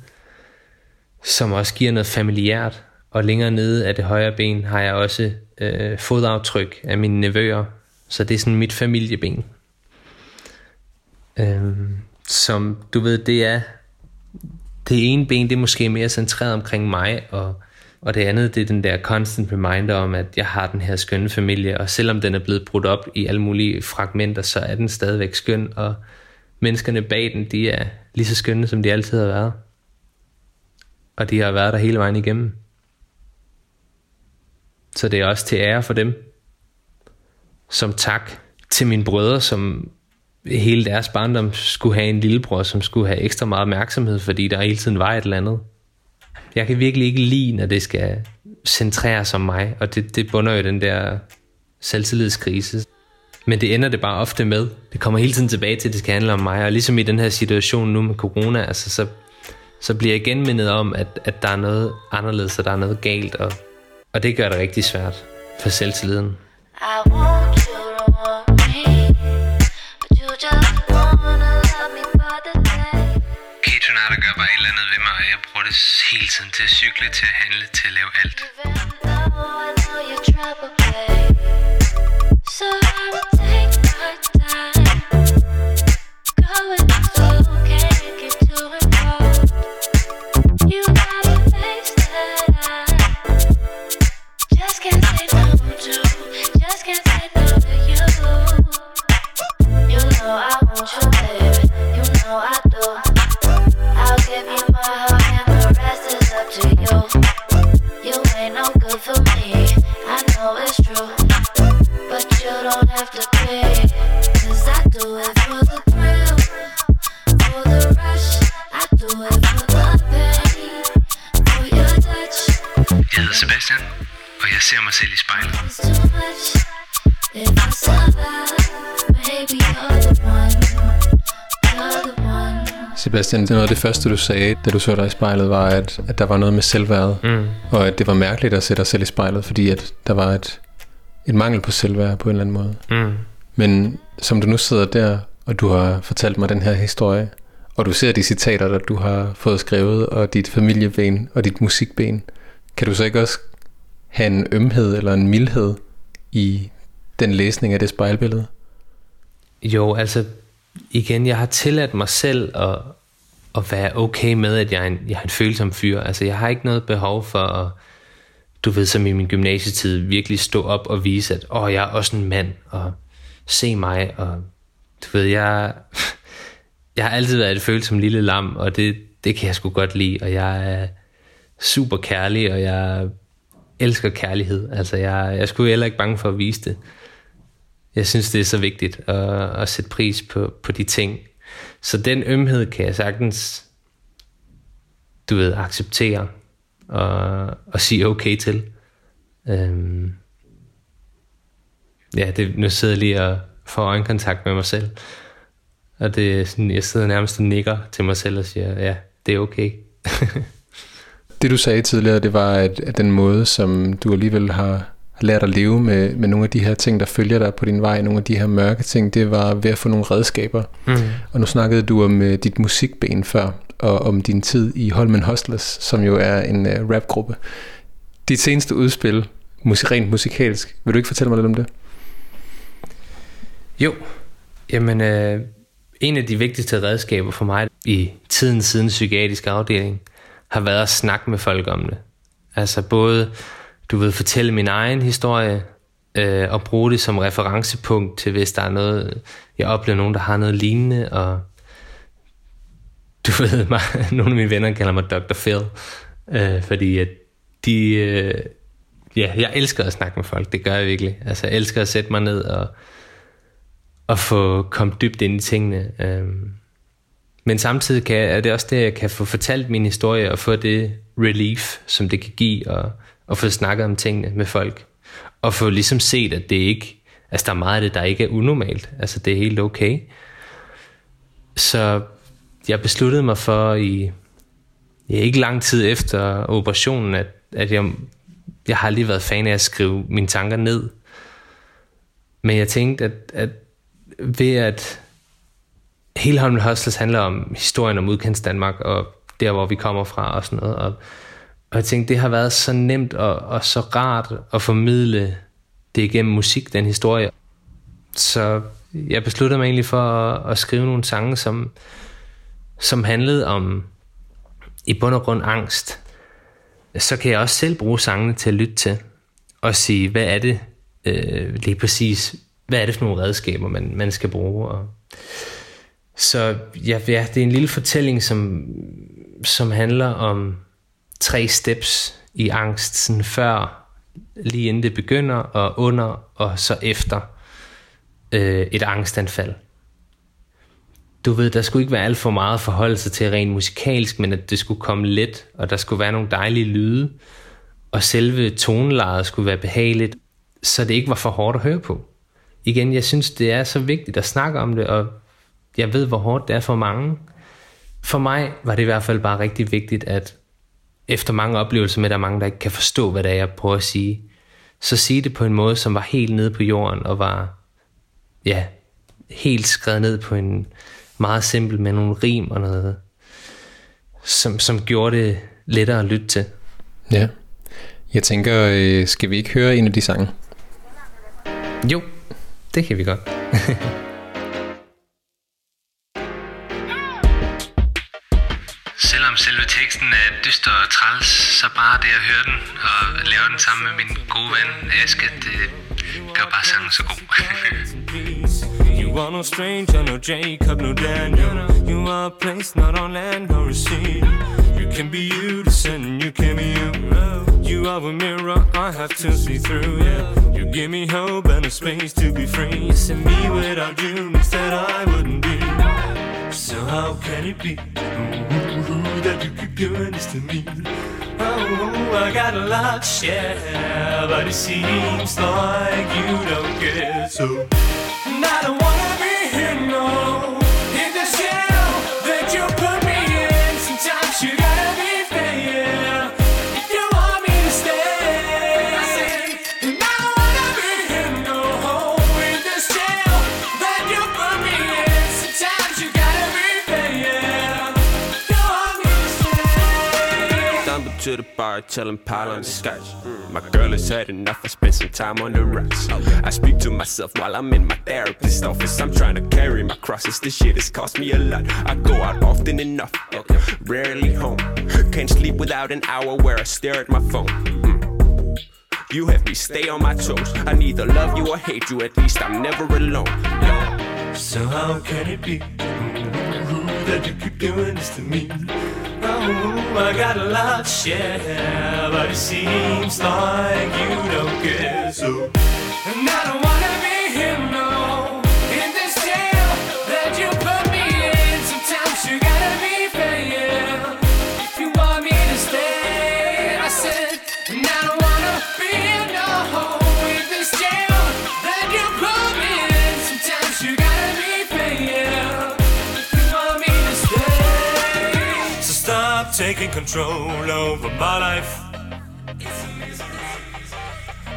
som også giver noget familiært. Og længere nede af det højre ben har jeg også øh, fodaftryk af mine nevøer, så det er sådan mit familieben. Øhm, som du ved, det er det ene ben, det er måske mere centreret omkring mig, og, og det andet, det er den der constant reminder om, at jeg har den her skønne familie, og selvom den er blevet brudt op i alle mulige fragmenter, så er den stadigvæk skøn, og menneskerne bag den, de er lige så skønne, som de altid har været. og de har været der hele vejen igennem. Så det er også til ære for dem. Som tak til mine brødre, som hele deres barndom skulle have en lillebror, som skulle have ekstra meget opmærksomhed, fordi der hele tiden var et eller andet. Jeg kan virkelig ikke lide, når det skal centrere som om mig, og det, det bunder jo den der selvtillidskrise. Men det ender det bare ofte med. Det kommer hele tiden tilbage til, at det skal handle om mig. Og ligesom i den her situation nu med corona, altså, så, så bliver jeg genmindet om, at, at der er noget anderledes, og der er noget galt. Og, og det gør det rigtig svært for selvtilliden. I want og hele tiden til at cykle, til at handle, til at lave alt. So I will take my time Going slow, Sebastian, det er noget af det første, du sagde, da du så dig i spejlet, var, at, at der var noget med selvværd, Mm. og at det var mærkeligt at sætte dig selv i spejlet, fordi at der var et, et mangel på selvværd på en eller anden måde. Mm. Men som du nu sidder der, og du har fortalt mig den her historie, og du ser de citater, der du har fået skrevet, og dit familieben og dit musikben, kan du så ikke også have en ømhed eller en mildhed i den læsning af det spejlbillede? Jo, altså igen, jeg har tilladt mig selv at, at være okay med, at jeg er, en, jeg er en følsom fyr. Altså jeg har ikke noget behov for at, du ved, som i min gymnasietid, virkelig stå op og vise, at åh, jeg er også en mand, og se mig, og du ved, jeg, jeg har altid været et følsomt lille lam, og det, det kan jeg sgu godt lide, og jeg er super kærlig, og jeg elsker kærlighed. Altså jeg, jeg er sgu heller ikke bange for at vise det. Jeg synes, det er så vigtigt at, at sætte pris på, på de ting. Så den ømhed kan jeg sagtens, du ved, acceptere og, og sige okay til. Øhm, ja, det, nu sidder jeg lige og får øjenkontakt med mig selv. Og det er sådan, jeg sidder nærmest og nikker til mig selv og siger, ja, det er okay. Det du sagde tidligere, det var, at, at den måde, som du alligevel har, har lært at leve med, med nogle af de her ting, der følger dig på din vej, nogle af de her mørke ting, det var ved at få nogle redskaber. Mm. Og nu snakkede du om uh, dit musikben før, og om din tid i Holmen Hustlers, som jo er en uh, rapgruppe. Dit seneste udspil, musik, rent musikalsk, vil du ikke fortælle mig lidt om det? Jo, jamen øh, en af de vigtigste redskaber for mig i tiden siden psykiatrisk afdeling, har været at snakke med folk om det. Altså både, du ved, fortælle min egen historie, øh, og bruge det som referencepunkt til, hvis der er noget, jeg oplever nogen, der har noget lignende, og du ved, mig, nogle af mine venner kalder mig Dr. Phil, øh, fordi at de, øh, ja, jeg elsker at snakke med folk, det gør jeg virkelig. Altså, jeg elsker at sætte mig ned og, og få kommet dybt ind i tingene. Øh. Men samtidig kan, er det også det, jeg kan få fortalt min historie og få det relief, som det kan give, og, og få snakket om tingene med folk. Og få ligesom set, at det ikke, altså der er meget af det, der ikke er unormalt. Altså det er helt okay. Så jeg besluttede mig for i, ja, ikke lang tid efter operationen, at, at jeg, jeg har lige været fan af at skrive mine tanker ned. Men jeg tænkte, at, at ved at hele Holmen Hostels handler om historien om udkants Danmark og der, hvor vi kommer fra og sådan noget. Og, og jeg tænkte, det har været så nemt og, og så rart at formidle det igennem musik, den historie. Så jeg besluttede mig egentlig for at, at skrive nogle sange, som, som handlede om i bund og grund angst. Så kan jeg også selv bruge sangene til at lytte til og sige, hvad er det øh, lige præcis, hvad er det for nogle redskaber, man, man skal bruge. Og så ja, ja, det er en lille fortælling, som, som handler om tre steps i angst, sådan før, lige inden det begynder, og under, og så efter øh, et angstanfald. Du ved, der skulle ikke være alt for meget forhold sig til rent musikalsk, men at det skulle komme let, og der skulle være nogle dejlige lyde, og selve tonelejet skulle være behageligt, så det ikke var for hårdt at høre på. Igen, jeg synes, det er så vigtigt at snakke om det, og jeg ved, hvor hårdt det er for mange. For mig var det i hvert fald bare rigtig vigtigt, at efter mange oplevelser med, at der er mange, der ikke kan forstå, hvad det er, jeg prøver at sige, så sige det på en måde, som var helt nede på jorden, og var ja, helt skrevet ned på en meget simpel med nogle rim og noget, som, som gjorde det lettere at lytte til. Ja. Jeg tænker, øh, skal vi ikke høre en af de sange? Jo, det kan vi godt. trist og træls, så bare det at høre den og lave den sammen med min gode ven Aske, det gør bare sangen så god. You are no stranger, no Jacob, no Daniel. You are a place not on land nor sea. You can be you, the sun, you can be you. You are a mirror I have to see through, yeah. You give me hope and a space to be free. You and me without you means that I wouldn't be. So how can it be that you keep doing this to me? Oh, I got a lot to share, but it seems like you don't care. So I don't wanna be here, no. In the jail that you to the bar, telling pile on the scotch. My girl has had enough. I spent some time on the rocks. I speak to myself while I'm in my therapist's office. I'm trying to carry my crosses. This shit has cost me a lot. I go out often enough, rarely home. Can't sleep without an hour where I stare at my phone. Mm. You have me stay on my toes. I neither love you or hate you. At least I'm never alone. So how can it be that you keep doing this to me? Oh, I got a lot to share, but it seems like you don't care. So, and I don't taking control over my life.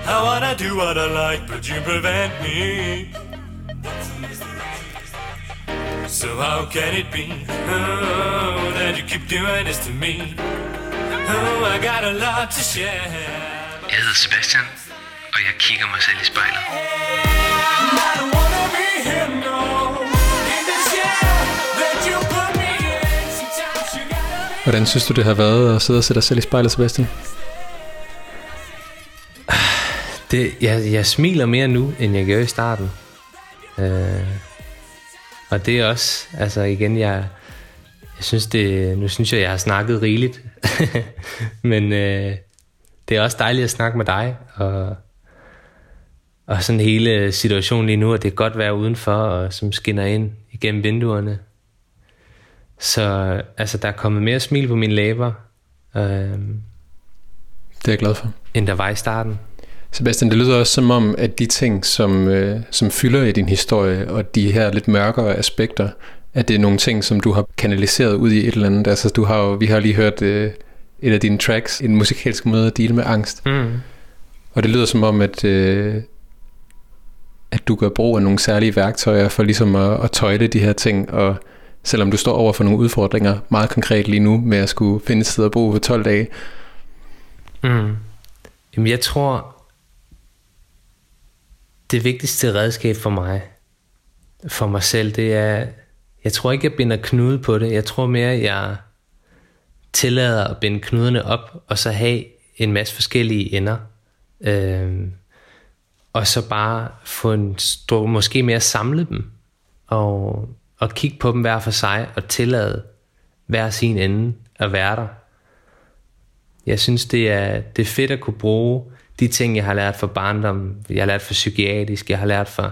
I wanna do what I like, but you prevent me. So how can it be oh, that you keep doing this to me? Oh, I got a lot to share. Jeg hedder Sebastian, og jeg kigger mig selv i spejlet. Hvordan synes du, det har været at sidde og sætte dig selv i spejlet, Sebastian? Det, jeg, jeg smiler mere nu, end jeg gjorde i starten. Øh, og det er også, altså igen, jeg, jeg synes det, nu synes jeg, jeg har snakket rigeligt. Men øh, det er også dejligt at snakke med dig, og, og sådan hele situationen lige nu, at det er godt vejr udenfor, og som skinner ind igennem vinduerne. Så altså, der er kommet mere smil på mine læber, øh, Det er jeg glad for. end der var i starten. Sebastian, det lyder også som om, at de ting, som, øh, som fylder i din historie, og de her lidt mørkere aspekter, at det er nogle ting, som du har kanaliseret ud i et eller andet. Altså, du har jo, vi har lige hørt øh, et af dine tracks, en musikalsk måde at dele med angst. Mm. Og det lyder som om, at, øh, at du gør brug af nogle særlige værktøjer for ligesom at, at tøjle de her ting, og selvom du står over for nogle udfordringer meget konkret lige nu med at skulle finde et sted at bo for 12 dage. Mm. Jamen, jeg tror, det vigtigste redskab for mig, for mig selv, det er, jeg tror ikke, jeg binder knude på det. Jeg tror mere, jeg tillader at binde knuderne op, og så have en masse forskellige ender. Øhm, og så bare få en stor, måske mere samle dem, og, og kigge på dem hver for sig, og tillade hver sin ende at være der. Jeg synes, det er, det er fedt at kunne bruge de ting, jeg har lært fra barndom, jeg har lært fra psykiatrisk, jeg har lært fra,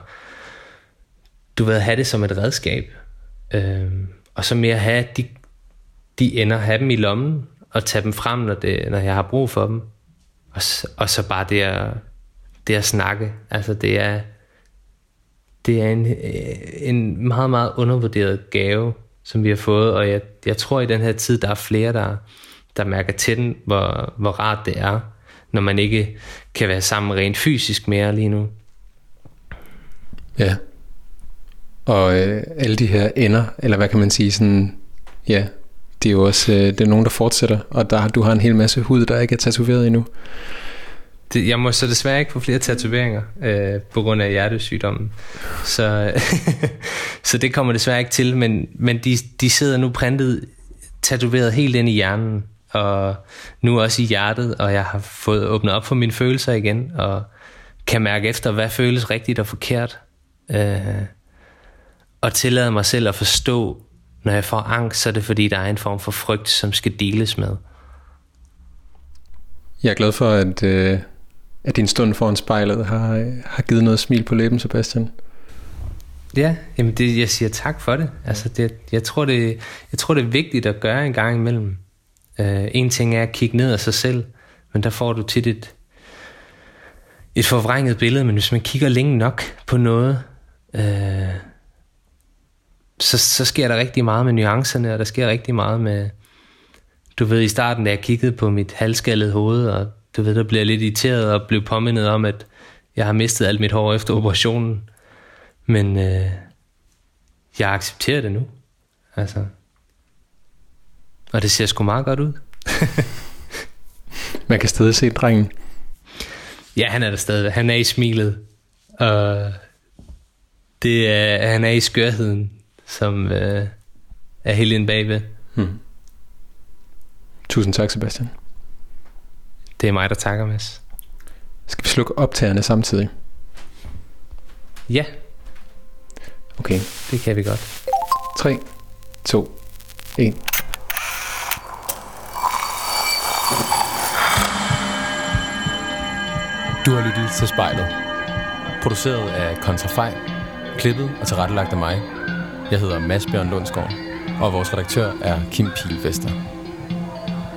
du ved, at have det som et redskab. Øh, og så mere have de, de ender, have dem i lommen, og tage dem frem, når, det, når jeg har brug for dem. Og, og så bare det at, det at snakke. Altså det er, det er en, øh, en meget, meget undervurderet gave, som vi har fået, og jeg, jeg tror i den her tid, der er flere, der, der mærker til den, hvor, hvor rart det er, når man ikke kan være sammen rent fysisk mere lige nu. Ja. Og øh, alle de her ender, eller hvad kan man sige, sådan, ja, det er jo også øh, det er nogen, der fortsætter, og der, du har en hel masse hud, der ikke er tatoveret endnu. Det, jeg må så desværre ikke få flere tatoveringer øh, på grund af hjertesygdommen. Så, så det kommer desværre ikke til, men, men de, de sidder nu printet, tatoveret helt ind i hjernen, og nu også i hjertet, og jeg har fået åbnet op for mine følelser igen, og kan mærke efter, hvad føles rigtigt og forkert. Øh, og tillade mig selv at forstå, når jeg får angst, så er det fordi, der er en form for frygt, som skal deles med. Jeg er glad for, at, øh, at din stund foran spejlet har, har givet noget smil på læben, Sebastian. Ja, jamen det, jeg siger tak for det. Altså det, jeg, tror det, jeg tror, det er vigtigt at gøre en gang imellem. Uh, en ting er at kigge ned af sig selv, men der får du tit et, et forvrænget billede, men hvis man kigger længe nok på noget, uh, så, så sker der rigtig meget med nuancerne, og der sker rigtig meget med, du ved i starten, da jeg kiggede på mit halvskallede hoved, og du ved, der blev jeg lidt irriteret og blev påmindet om, at jeg har mistet alt mit hår efter operationen. Men øh, jeg accepterer det nu. Altså. Og det ser sgu meget godt ud. Man kan stadig se drengen. Ja, han er der stadig. Han er i smilet. Og det er, han er i skørheden, som øh, er helt inde bagved. Hmm. Tusind tak, Sebastian. Det er mig, der takker, Mads. Skal vi slukke optagerne samtidig? Ja, Okay. det kan vi godt. 3, 2, 1. Du har lyttet til spejlet. Produceret af Kontrafej, klippet og tilrettelagt af mig. Jeg hedder Mads Bjørn Lundsgaard, og vores redaktør er Kim Pilfester.